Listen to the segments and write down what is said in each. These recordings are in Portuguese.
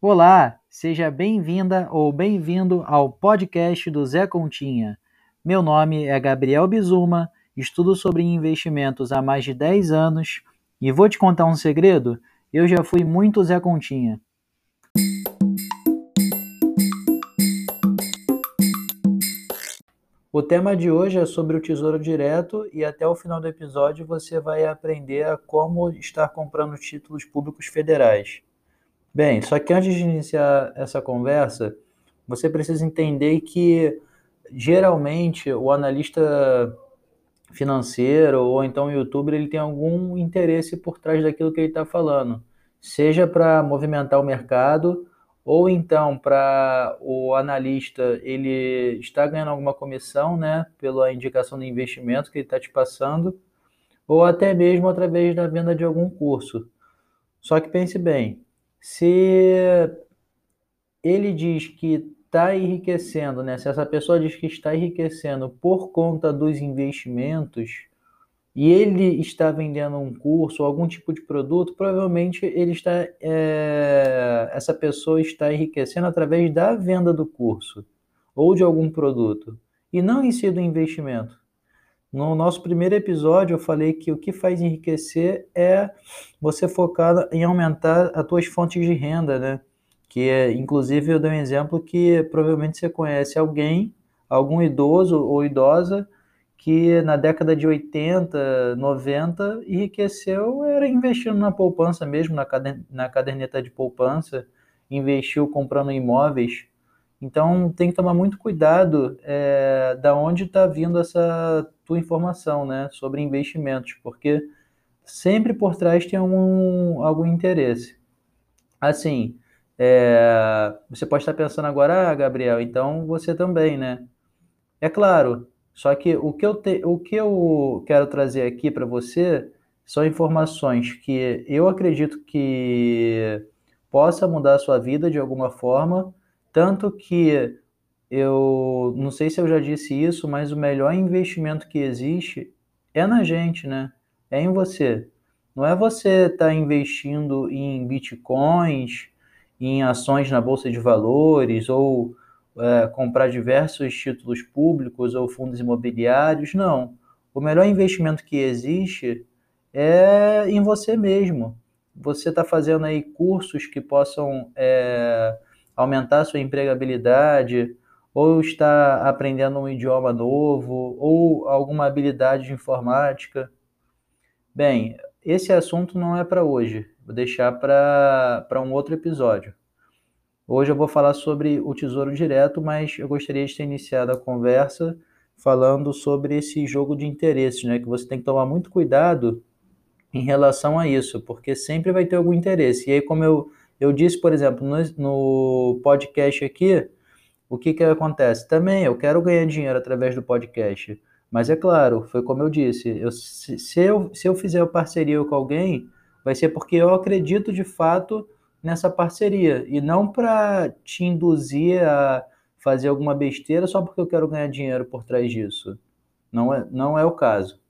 Olá, seja bem-vinda ou bem-vindo ao podcast do Zé Continha. Meu nome é Gabriel Bizuma, estudo sobre investimentos há mais de 10 anos e vou te contar um segredo: eu já fui muito Zé Continha. O tema de hoje é sobre o Tesouro Direto e até o final do episódio você vai aprender a como estar comprando títulos públicos federais. Bem, só que antes de iniciar essa conversa, você precisa entender que geralmente o analista financeiro ou então o youtuber ele tem algum interesse por trás daquilo que ele está falando, seja para movimentar o mercado ou então para o analista ele está ganhando alguma comissão, né, pela indicação de investimento que ele está te passando, ou até mesmo através da venda de algum curso. Só que pense bem, se ele diz que está enriquecendo, né? Se essa pessoa diz que está enriquecendo por conta dos investimentos e ele está vendendo um curso ou algum tipo de produto, provavelmente ele está, é, essa pessoa está enriquecendo através da venda do curso ou de algum produto e não em si do investimento. No nosso primeiro episódio, eu falei que o que faz enriquecer é você focar em aumentar as tuas fontes de renda, né? Que é, inclusive, eu dei um exemplo que provavelmente você conhece alguém, algum idoso ou idosa, que na década de 80, 90, enriqueceu era investindo na poupança mesmo, na caderneta de poupança, investiu comprando imóveis. Então tem que tomar muito cuidado é, da onde está vindo essa tua informação, né, sobre investimentos, porque sempre por trás tem algum, algum interesse. Assim, é, você pode estar pensando agora, ah, Gabriel, então você também, né? É claro, só que o que eu, te, o que eu quero trazer aqui para você são informações que eu acredito que possa mudar a sua vida de alguma forma, tanto que eu não sei se eu já disse isso, mas o melhor investimento que existe é na gente, né? É em você. Não é você estar tá investindo em bitcoins, em ações na bolsa de valores ou é, comprar diversos títulos públicos ou fundos imobiliários. Não. O melhor investimento que existe é em você mesmo. Você está fazendo aí cursos que possam é, aumentar sua empregabilidade, ou está aprendendo um idioma novo, ou alguma habilidade de informática. Bem, esse assunto não é para hoje, vou deixar para um outro episódio. Hoje eu vou falar sobre o Tesouro Direto, mas eu gostaria de ter iniciado a conversa falando sobre esse jogo de interesses, né? Que você tem que tomar muito cuidado em relação a isso, porque sempre vai ter algum interesse. E aí, como eu, eu disse, por exemplo, no, no podcast aqui, o que, que acontece? Também eu quero ganhar dinheiro através do podcast. Mas é claro, foi como eu disse, eu, se, se, eu, se eu fizer parceria com alguém, vai ser porque eu acredito de fato nessa parceria e não para te induzir a fazer alguma besteira só porque eu quero ganhar dinheiro por trás disso. Não é, não é o caso.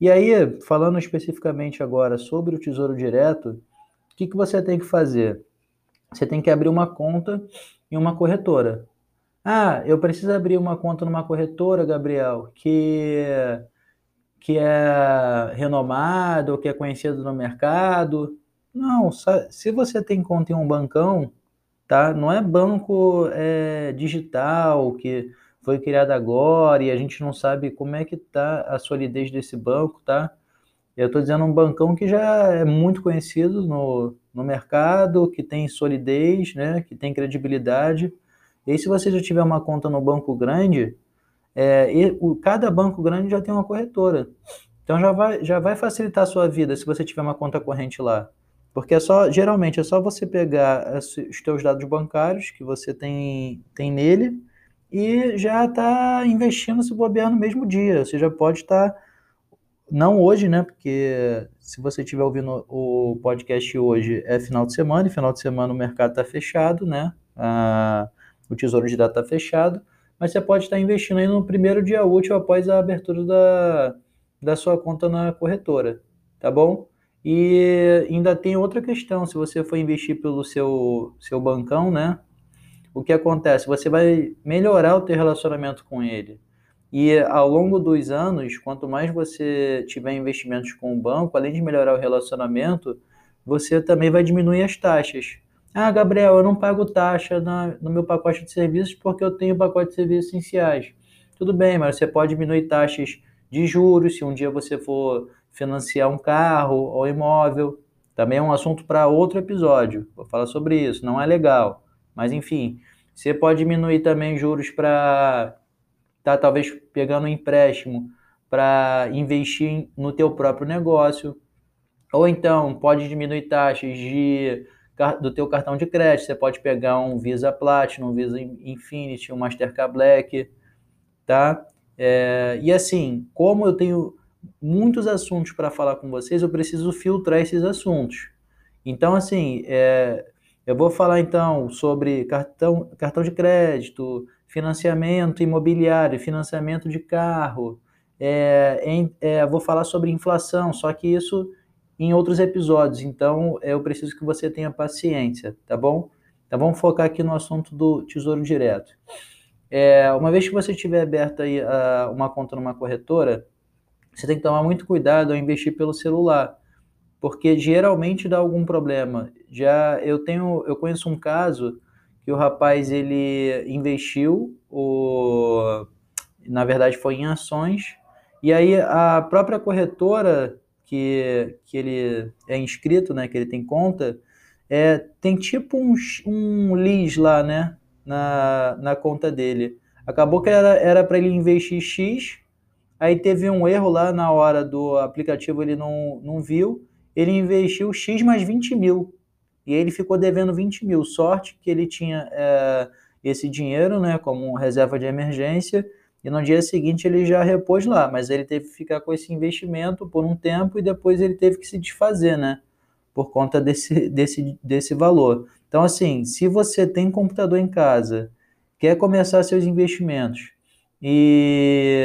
E aí, falando especificamente agora sobre o Tesouro Direto, o que, que você tem que fazer? Você tem que abrir uma conta em uma corretora. Ah, eu preciso abrir uma conta numa corretora, Gabriel, que, que é renomado, que é conhecido no mercado. Não, se você tem conta em um bancão, tá? Não é banco é, digital que foi criado agora e a gente não sabe como é que tá a solidez desse banco, tá? Eu estou dizendo um bancão que já é muito conhecido no, no mercado, que tem solidez, né, que tem credibilidade. E se você já tiver uma conta no banco grande, é, e, o, cada banco grande já tem uma corretora. Então já vai, já vai facilitar a sua vida se você tiver uma conta corrente lá. Porque é só, geralmente é só você pegar os seus dados bancários que você tem, tem nele e já está investindo se bobear no mesmo dia. Você já pode estar tá não hoje, né? Porque se você estiver ouvindo o podcast hoje, é final de semana, e final de semana o mercado está fechado, né? Ah, o tesouro de data está fechado, mas você pode estar investindo aí no primeiro dia útil após a abertura da, da sua conta na corretora, tá bom? E ainda tem outra questão, se você for investir pelo seu, seu bancão, né? O que acontece? Você vai melhorar o teu relacionamento com ele. E ao longo dos anos, quanto mais você tiver investimentos com o banco, além de melhorar o relacionamento, você também vai diminuir as taxas. Ah, Gabriel, eu não pago taxa na, no meu pacote de serviços porque eu tenho pacote de serviços essenciais. Tudo bem, mas você pode diminuir taxas de juros se um dia você for financiar um carro ou imóvel. Também é um assunto para outro episódio. Vou falar sobre isso, não é legal. Mas enfim, você pode diminuir também juros para tá talvez pegando um empréstimo para investir no teu próprio negócio. Ou então pode diminuir taxas de, do teu cartão de crédito. Você pode pegar um Visa Platinum, um Visa Infinity, um Mastercard Black, tá? É, e assim, como eu tenho muitos assuntos para falar com vocês, eu preciso filtrar esses assuntos. Então, assim, é, eu vou falar então sobre cartão, cartão de crédito, financiamento imobiliário, financiamento de carro. É, em, é, vou falar sobre inflação, só que isso em outros episódios. Então, eu preciso que você tenha paciência, tá bom? Então, vamos focar aqui no assunto do Tesouro Direto. É, uma vez que você tiver aberto aí uh, uma conta numa corretora, você tem que tomar muito cuidado ao investir pelo celular, porque geralmente dá algum problema. Já eu tenho, eu conheço um caso que o rapaz ele investiu, o, na verdade foi em ações, e aí a própria corretora que, que ele é inscrito, né, que ele tem conta, é, tem tipo um, um LIS lá, né, na, na conta dele. Acabou que era para ele investir X, aí teve um erro lá na hora do aplicativo, ele não, não viu, ele investiu X mais 20 mil e ele ficou devendo 20 mil. Sorte que ele tinha é, esse dinheiro, né, como reserva de emergência, e no dia seguinte ele já repôs lá, mas ele teve que ficar com esse investimento por um tempo e depois ele teve que se desfazer, né, por conta desse, desse, desse valor. Então, assim, se você tem computador em casa, quer começar seus investimentos e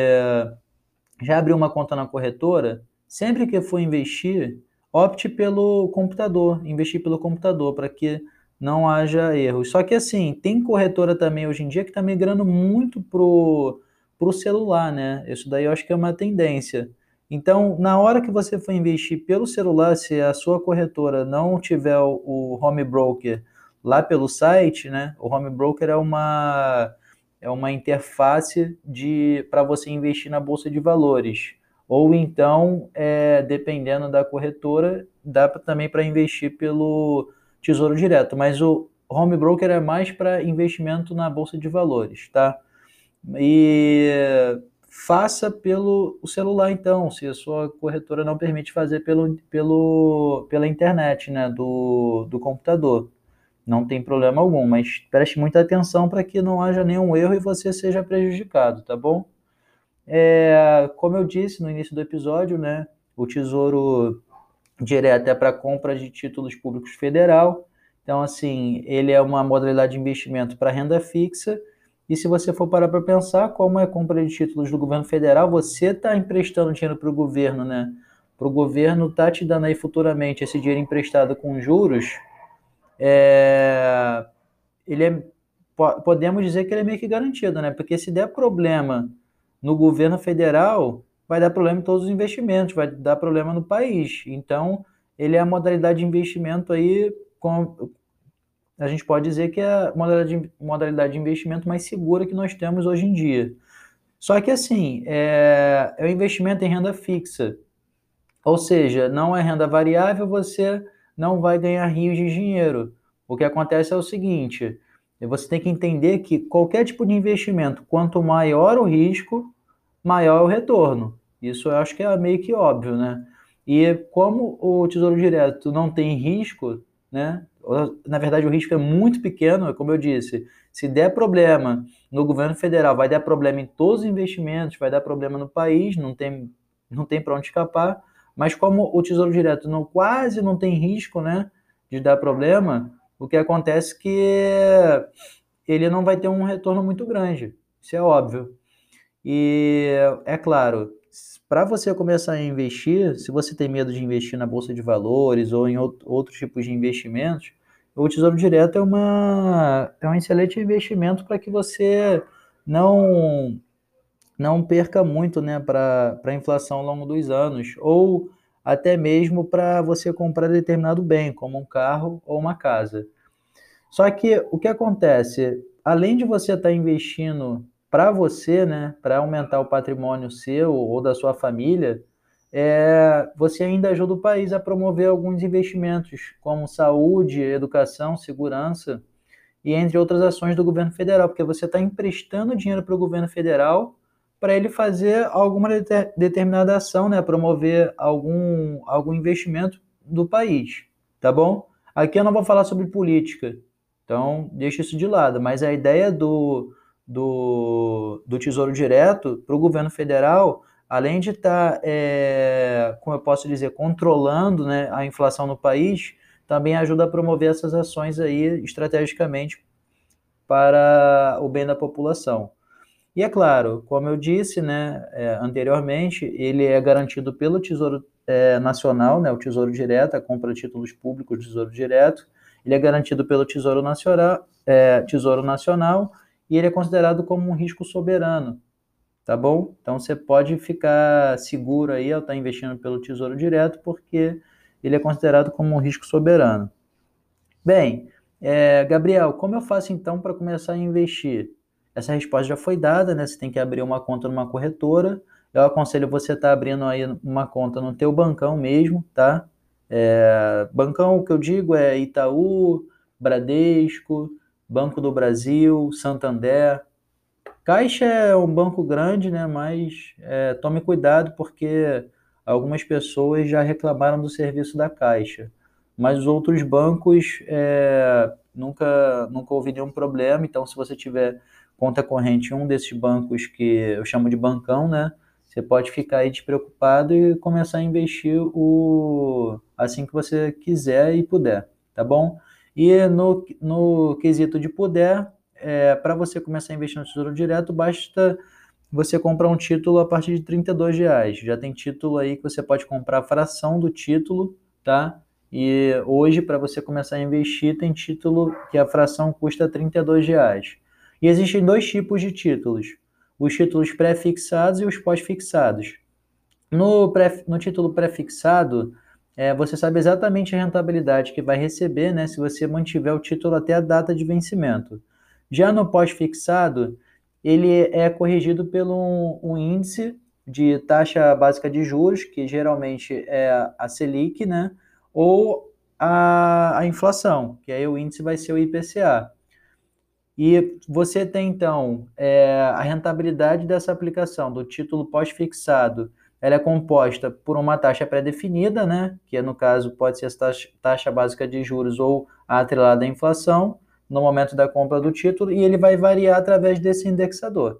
já abriu uma conta na corretora, sempre que for investir, opte pelo computador, investir pelo computador, para que não haja erros. Só que assim, tem corretora também hoje em dia que está migrando muito pro, pro celular, né? Isso daí eu acho que é uma tendência. Então, na hora que você for investir pelo celular, se a sua corretora não tiver o home broker lá pelo site, né? O home broker é uma é uma interface de para você investir na bolsa de valores. Ou então, é, dependendo da corretora, dá pra, também para investir pelo Tesouro Direto. Mas o home broker é mais para investimento na bolsa de valores, tá? E faça pelo celular, então, se a sua corretora não permite fazer pelo, pelo, pela internet, né, do, do computador. Não tem problema algum, mas preste muita atenção para que não haja nenhum erro e você seja prejudicado, tá bom? É, como eu disse no início do episódio, né, o Tesouro Direto é para compra de títulos públicos federal. Então, assim, ele é uma modalidade de investimento para renda fixa. E se você for parar para pensar, como é compra de títulos do governo federal, você está emprestando dinheiro para o governo, né? Para o governo tá te dando aí futuramente esse dinheiro emprestado com juros. É, ele é, podemos dizer que ele é meio que garantido, né? Porque se der problema no governo federal, vai dar problema em todos os investimentos, vai dar problema no país. Então, ele é a modalidade de investimento aí, com, a gente pode dizer que é a modalidade, modalidade de investimento mais segura que nós temos hoje em dia. Só que assim, é, é um investimento em renda fixa. Ou seja, não é renda variável, você não vai ganhar rios de dinheiro. O que acontece é o seguinte: você tem que entender que qualquer tipo de investimento, quanto maior o risco, maior o retorno. Isso eu acho que é meio que óbvio, né? E como o Tesouro Direto não tem risco, né? Na verdade, o risco é muito pequeno, como eu disse. Se der problema no governo federal, vai dar problema em todos os investimentos, vai dar problema no país, não tem, não tem para onde escapar. Mas como o Tesouro Direto não, quase não tem risco, né, de dar problema, o que acontece é que ele não vai ter um retorno muito grande. Isso é óbvio. E é claro, para você começar a investir, se você tem medo de investir na bolsa de valores ou em outros tipos de investimentos, o Tesouro Direto é, uma, é um excelente investimento para que você não não perca muito né, para a inflação ao longo dos anos, ou até mesmo para você comprar determinado bem, como um carro ou uma casa. Só que o que acontece? Além de você estar tá investindo para você, né, para aumentar o patrimônio seu ou da sua família, é, você ainda ajuda o país a promover alguns investimentos, como saúde, educação, segurança e entre outras ações do governo federal, porque você está emprestando dinheiro para o governo federal para ele fazer alguma determinada ação, né, promover algum, algum investimento do país, tá bom? Aqui eu não vou falar sobre política, então deixa isso de lado, mas a ideia do, do, do Tesouro Direto para o governo federal, além de estar, tá, é, como eu posso dizer, controlando né, a inflação no país, também ajuda a promover essas ações aí estrategicamente para o bem da população. E é claro, como eu disse né, é, anteriormente, ele é garantido pelo Tesouro é, Nacional, né, o Tesouro Direto, a compra de títulos públicos Tesouro Direto, ele é garantido pelo Tesouro Nacional, é, Tesouro Nacional e ele é considerado como um risco soberano, tá bom? Então você pode ficar seguro aí ao estar investindo pelo Tesouro Direto, porque ele é considerado como um risco soberano. Bem, é, Gabriel, como eu faço então para começar a investir? Essa resposta já foi dada, né? Você tem que abrir uma conta numa corretora. Eu aconselho você estar tá abrindo aí uma conta no teu bancão mesmo, tá? É, bancão, o que eu digo é Itaú, Bradesco, Banco do Brasil, Santander. Caixa é um banco grande, né? Mas é, tome cuidado porque algumas pessoas já reclamaram do serviço da Caixa. Mas os outros bancos é, nunca, nunca houve nenhum problema. Então, se você tiver conta corrente um desses bancos que eu chamo de bancão, né? Você pode ficar aí despreocupado e começar a investir o assim que você quiser e puder, tá bom? E no, no quesito de puder, é, para você começar a investir no Tesouro Direto, basta você comprar um título a partir de 32 reais. Já tem título aí que você pode comprar a fração do título, tá? E hoje, para você começar a investir, tem título que a fração custa 32 reais. E existem dois tipos de títulos: os títulos pré-fixados e os pós-fixados. No, pré, no título pré-fixado, é, você sabe exatamente a rentabilidade que vai receber né, se você mantiver o título até a data de vencimento. Já no pós-fixado, ele é corrigido pelo um, um, índice de taxa básica de juros, que geralmente é a Selic, né, ou a, a inflação, que aí o índice vai ser o IPCA. E você tem, então, é, a rentabilidade dessa aplicação do título pós-fixado, ela é composta por uma taxa pré-definida, né, que no caso pode ser a taxa, taxa básica de juros ou a atrelada à inflação, no momento da compra do título, e ele vai variar através desse indexador,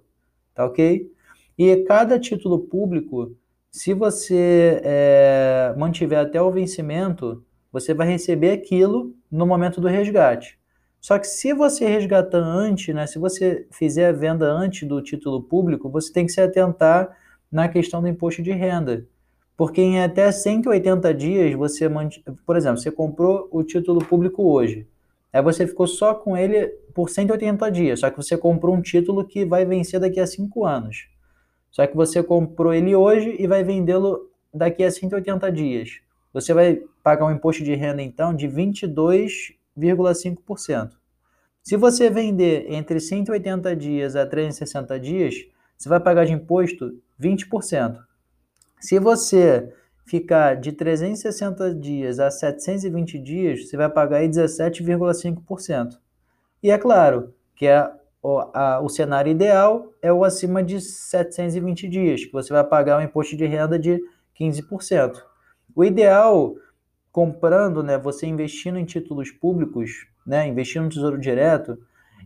tá ok? E cada título público, se você é, mantiver até o vencimento, você vai receber aquilo no momento do resgate. Só que se você resgatar antes, né, se você fizer a venda antes do título público, você tem que se atentar na questão do imposto de renda. Porque em até 180 dias, você, mant... por exemplo, você comprou o título público hoje. Aí você ficou só com ele por 180 dias, só que você comprou um título que vai vencer daqui a 5 anos. Só que você comprou ele hoje e vai vendê-lo daqui a 180 dias. Você vai pagar um imposto de renda, então, de 22 0,5%. Se você vender entre 180 dias a 360 dias, você vai pagar de imposto 20%. Se você ficar de 360 dias a 720 dias, você vai pagar 17,5%. E é claro que é o, a, o cenário ideal é o acima de 720 dias, que você vai pagar um imposto de renda de 15%. O ideal comprando, né, você investindo em títulos públicos, né, investindo no Tesouro Direto,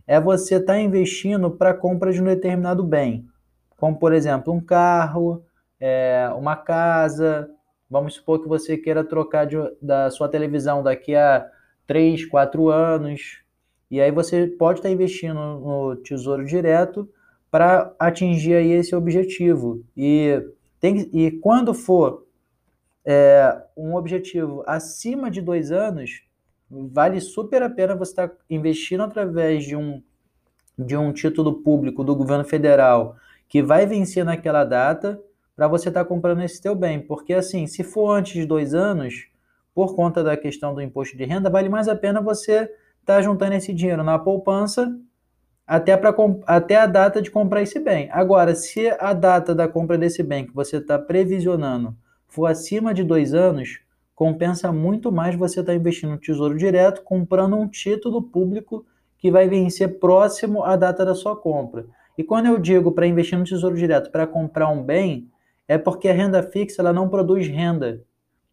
é você estar tá investindo para compra de um determinado bem, como por exemplo um carro, é, uma casa. Vamos supor que você queira trocar de, da sua televisão daqui a 3, 4 anos, e aí você pode estar tá investindo no Tesouro Direto para atingir aí esse objetivo. E Tem, e quando for é, um objetivo acima de dois anos, vale super a pena você estar tá investindo através de um, de um título público do governo federal que vai vencer naquela data para você estar tá comprando esse teu bem. Porque assim, se for antes de dois anos, por conta da questão do imposto de renda, vale mais a pena você estar tá juntando esse dinheiro na poupança até, pra, até a data de comprar esse bem. Agora, se a data da compra desse bem que você está previsionando for acima de dois anos, compensa muito mais você estar tá investindo no Tesouro Direto, comprando um título público que vai vencer próximo à data da sua compra. E quando eu digo para investir no Tesouro Direto para comprar um bem, é porque a renda fixa ela não produz renda,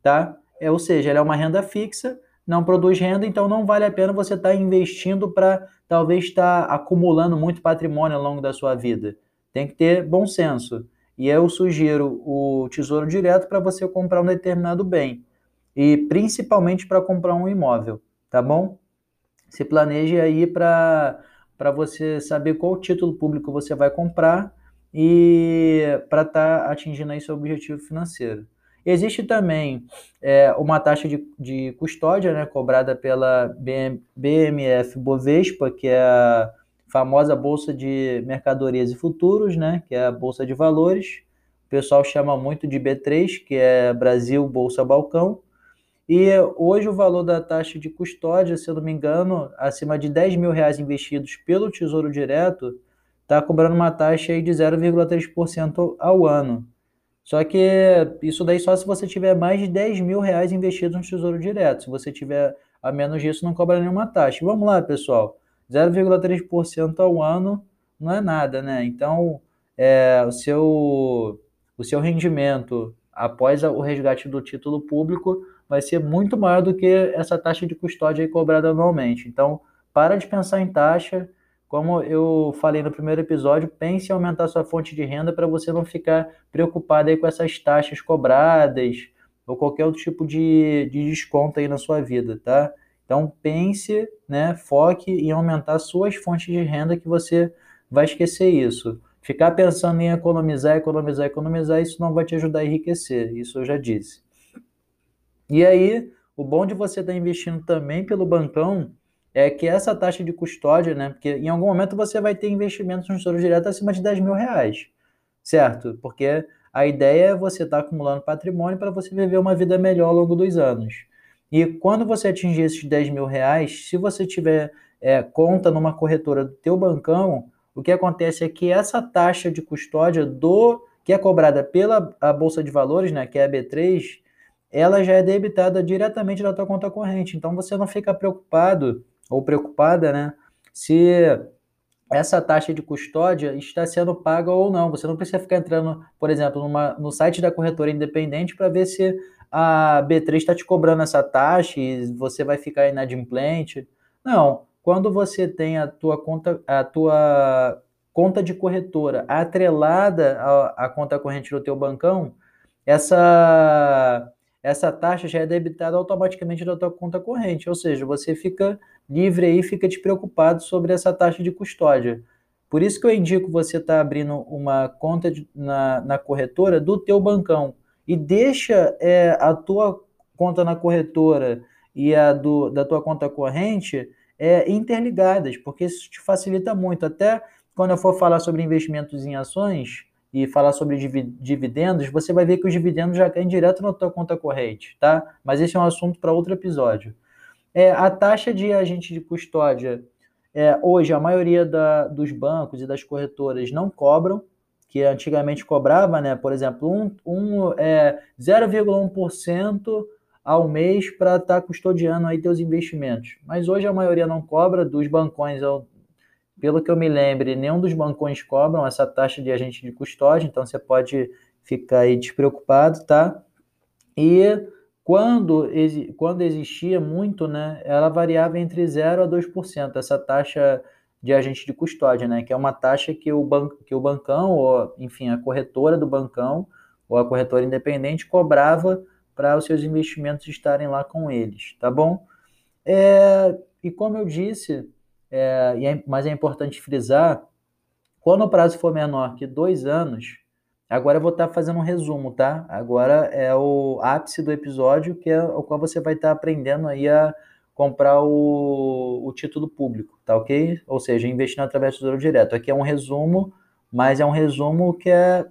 tá? É, ou seja, ela é uma renda fixa, não produz renda, então não vale a pena você estar tá investindo para talvez estar tá acumulando muito patrimônio ao longo da sua vida. Tem que ter bom senso. E eu sugiro o Tesouro Direto para você comprar um determinado bem. E principalmente para comprar um imóvel, tá bom? Se planeje aí para você saber qual título público você vai comprar e para estar tá atingindo aí seu objetivo financeiro. Existe também é, uma taxa de, de custódia né, cobrada pela BM, BMF Bovespa, que é a famosa Bolsa de Mercadorias e Futuros, né, que é a Bolsa de Valores. O pessoal chama muito de B3, que é Brasil Bolsa Balcão. E hoje o valor da taxa de custódia, se eu não me engano, acima de 10 mil reais investidos pelo Tesouro Direto, está cobrando uma taxa aí de 0,3% ao ano. Só que isso daí só se você tiver mais de 10 mil reais investidos no Tesouro Direto. Se você tiver a menos disso, não cobra nenhuma taxa. Vamos lá, pessoal. 0,3% ao ano não é nada, né? Então, é, o, seu, o seu rendimento após o resgate do título público vai ser muito maior do que essa taxa de custódia cobrada anualmente. Então, para de pensar em taxa, como eu falei no primeiro episódio, pense em aumentar sua fonte de renda para você não ficar preocupado aí com essas taxas cobradas ou qualquer outro tipo de, de desconto aí na sua vida, tá? Então pense, né, foque em aumentar suas fontes de renda que você vai esquecer isso. Ficar pensando em economizar, economizar, economizar, isso não vai te ajudar a enriquecer, isso eu já disse. E aí, o bom de você estar investindo também pelo bancão é que essa taxa de custódia, né? Porque em algum momento você vai ter investimentos no Tesouro Direto acima de 10 mil reais, certo? Porque a ideia é você estar acumulando patrimônio para você viver uma vida melhor ao longo dos anos. E quando você atingir esses 10 mil reais, se você tiver é, conta numa corretora do teu bancão, o que acontece é que essa taxa de custódia do que é cobrada pela a Bolsa de Valores, né, que é a B3, ela já é debitada diretamente da tua conta corrente. Então você não fica preocupado ou preocupada, né? Se essa taxa de custódia está sendo paga ou não. Você não precisa ficar entrando, por exemplo, numa, no site da corretora independente para ver se a B3 está te cobrando essa taxa e você vai ficar inadimplente. Não. Quando você tem a tua conta, a tua conta de corretora atrelada à, à conta corrente do teu bancão, essa essa taxa já é debitada automaticamente da tua conta corrente, ou seja, você fica livre aí, fica despreocupado sobre essa taxa de custódia. Por isso que eu indico você estar tá abrindo uma conta de, na, na corretora do teu bancão e deixa é, a tua conta na corretora e a do, da tua conta corrente é, interligadas, porque isso te facilita muito. Até quando eu for falar sobre investimentos em ações, e falar sobre dividendos, você vai ver que os dividendos já caem direto na tua conta corrente, tá? Mas esse é um assunto para outro episódio. É, a taxa de agente de custódia, é, hoje a maioria da, dos bancos e das corretoras não cobram, que antigamente cobrava, né? Por exemplo, um, um, é, 0,1% ao mês para estar tá custodiando aí teus investimentos. Mas hoje a maioria não cobra, dos bancões eu pelo que eu me lembre, nenhum dos bancões cobram essa taxa de agente de custódia, então você pode ficar aí despreocupado, tá? E quando, quando existia muito, né, ela variava entre 0 a 2%, essa taxa de agente de custódia, né, que é uma taxa que o, ban que o bancão, ou enfim, a corretora do bancão, ou a corretora independente, cobrava para os seus investimentos estarem lá com eles, tá bom? É, e como eu disse, é, é, mas é importante frisar, quando o prazo for menor que dois anos, Agora eu vou estar tá fazendo um resumo, tá? Agora é o ápice do episódio, que é o qual você vai estar tá aprendendo aí a comprar o, o título público, tá ok? Ou seja, investindo através do Tesouro Direto. Aqui é um resumo, mas é um resumo que é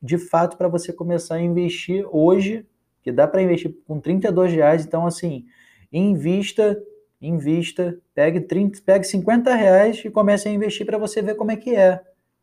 de fato para você começar a investir hoje, que dá para investir com 32 reais. Então, assim, invista, invista, pegue, 30, pegue 50 reais e comece a investir para você ver como é que é.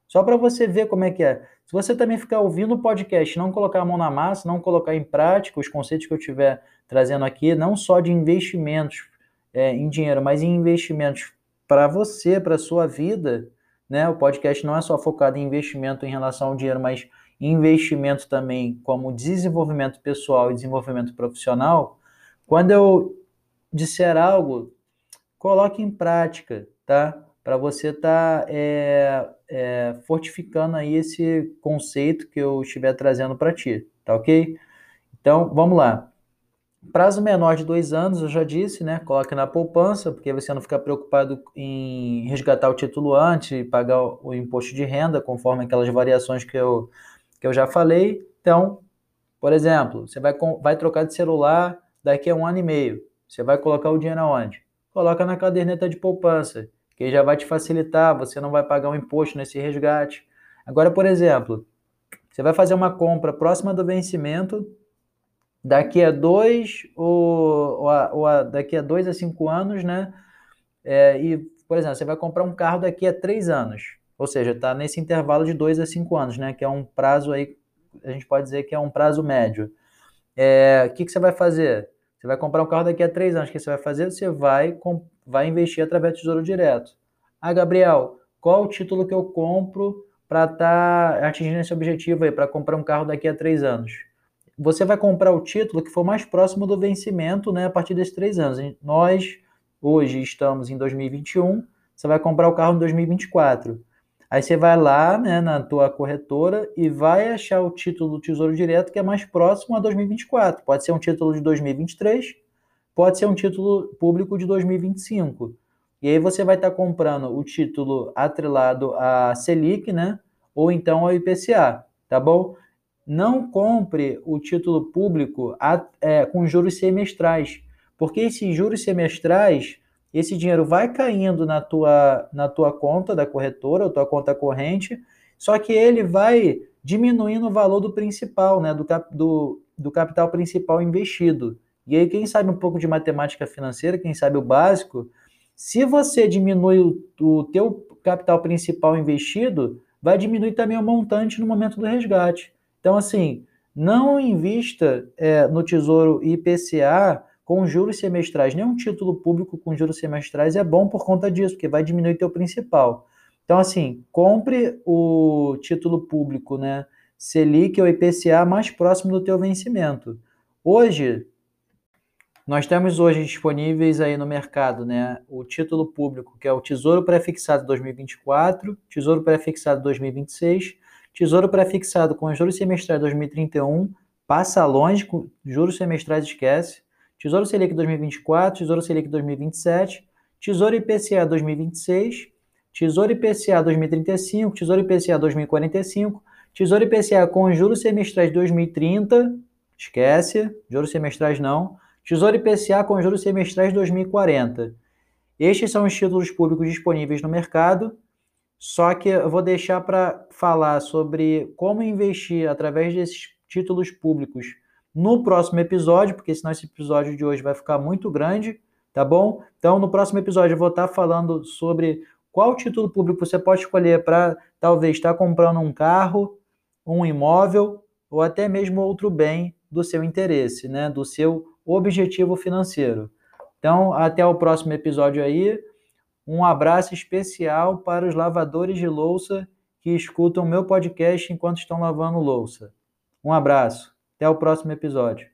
Só para você ver como é que é. Se você também ficar ouvindo o podcast, não colocar a mão na massa, não colocar em prática os conceitos que eu estiver trazendo aqui, não só de investimentos é, em dinheiro, mas em investimentos para você, para sua vida, né? O podcast não é só focado em investimento em relação ao dinheiro, mas investimento também como desenvolvimento pessoal e desenvolvimento profissional. Quando eu disser algo, coloque em prática, tá? Para você estar tá, é, é, fortificando aí esse conceito que eu estiver trazendo para ti, tá ok? Então, vamos lá. Prazo menor de dois anos, eu já disse, né? Coloque na poupança, porque você não fica preocupado em resgatar o título antes e pagar o imposto de renda, conforme aquelas variações que eu que eu já falei. Então, por exemplo, você vai, vai trocar de celular daqui a um ano e meio. Você vai colocar o dinheiro aonde? Coloca na caderneta de poupança, que já vai te facilitar, você não vai pagar um imposto nesse resgate. Agora, por exemplo, você vai fazer uma compra próxima do vencimento, daqui a dois ou, ou, a, ou a, daqui a dois a cinco anos, né? É, e, por exemplo, você vai comprar um carro daqui a três anos. Ou seja, está nesse intervalo de 2 a 5 anos, né? Que é um prazo aí, a gente pode dizer que é um prazo médio. É, o que, que você vai fazer? Você vai comprar um carro daqui a 3 anos. O que você vai fazer? Você vai, vai investir através do Tesouro Direto. Ah, Gabriel, qual o título que eu compro para estar tá atingindo esse objetivo aí, para comprar um carro daqui a 3 anos? Você vai comprar o título que for mais próximo do vencimento, né, a partir desses 3 anos. Nós, hoje, estamos em 2021, você vai comprar o carro em 2024. Aí você vai lá né, na tua corretora e vai achar o título do Tesouro Direto que é mais próximo a 2024. Pode ser um título de 2023, pode ser um título público de 2025. E aí você vai estar comprando o título atrelado à Selic, né? Ou então ao IPCA, tá bom? Não compre o título público a, é, com juros semestrais, porque esses juros semestrais esse dinheiro vai caindo na tua, na tua conta da corretora, ou tua conta corrente, só que ele vai diminuindo o valor do principal, né, do, cap, do, do capital principal investido. E aí, quem sabe um pouco de matemática financeira, quem sabe o básico, se você diminui o, o teu capital principal investido, vai diminuir também o montante no momento do resgate. Então, assim, não invista é, no Tesouro IPCA com juros semestrais. Nenhum título público com juros semestrais é bom por conta disso, porque vai diminuir teu principal. Então, assim, compre o título público, né? Selic ou IPCA mais próximo do teu vencimento. Hoje, nós temos hoje disponíveis aí no mercado, né, o título público, que é o Tesouro Prefixado 2024, Tesouro Prefixado 2026, Tesouro Prefixado com juros semestrais 2031, passa longe, juros semestrais esquece, Tesouro Selic 2024, Tesouro Selic 2027, Tesouro IPCA 2026, Tesouro IPCA 2035, Tesouro IPCA 2045, Tesouro IPCA com juros semestrais 2030, esquece, juros semestrais não, Tesouro IPCA com juros semestrais 2040. Estes são os títulos públicos disponíveis no mercado, só que eu vou deixar para falar sobre como investir através desses títulos públicos no próximo episódio, porque senão esse episódio de hoje vai ficar muito grande, tá bom? Então, no próximo episódio eu vou estar falando sobre qual título público você pode escolher para talvez estar comprando um carro, um imóvel ou até mesmo outro bem do seu interesse, né, do seu objetivo financeiro. Então, até o próximo episódio aí. Um abraço especial para os lavadores de louça que escutam meu podcast enquanto estão lavando louça. Um abraço. Até o próximo episódio.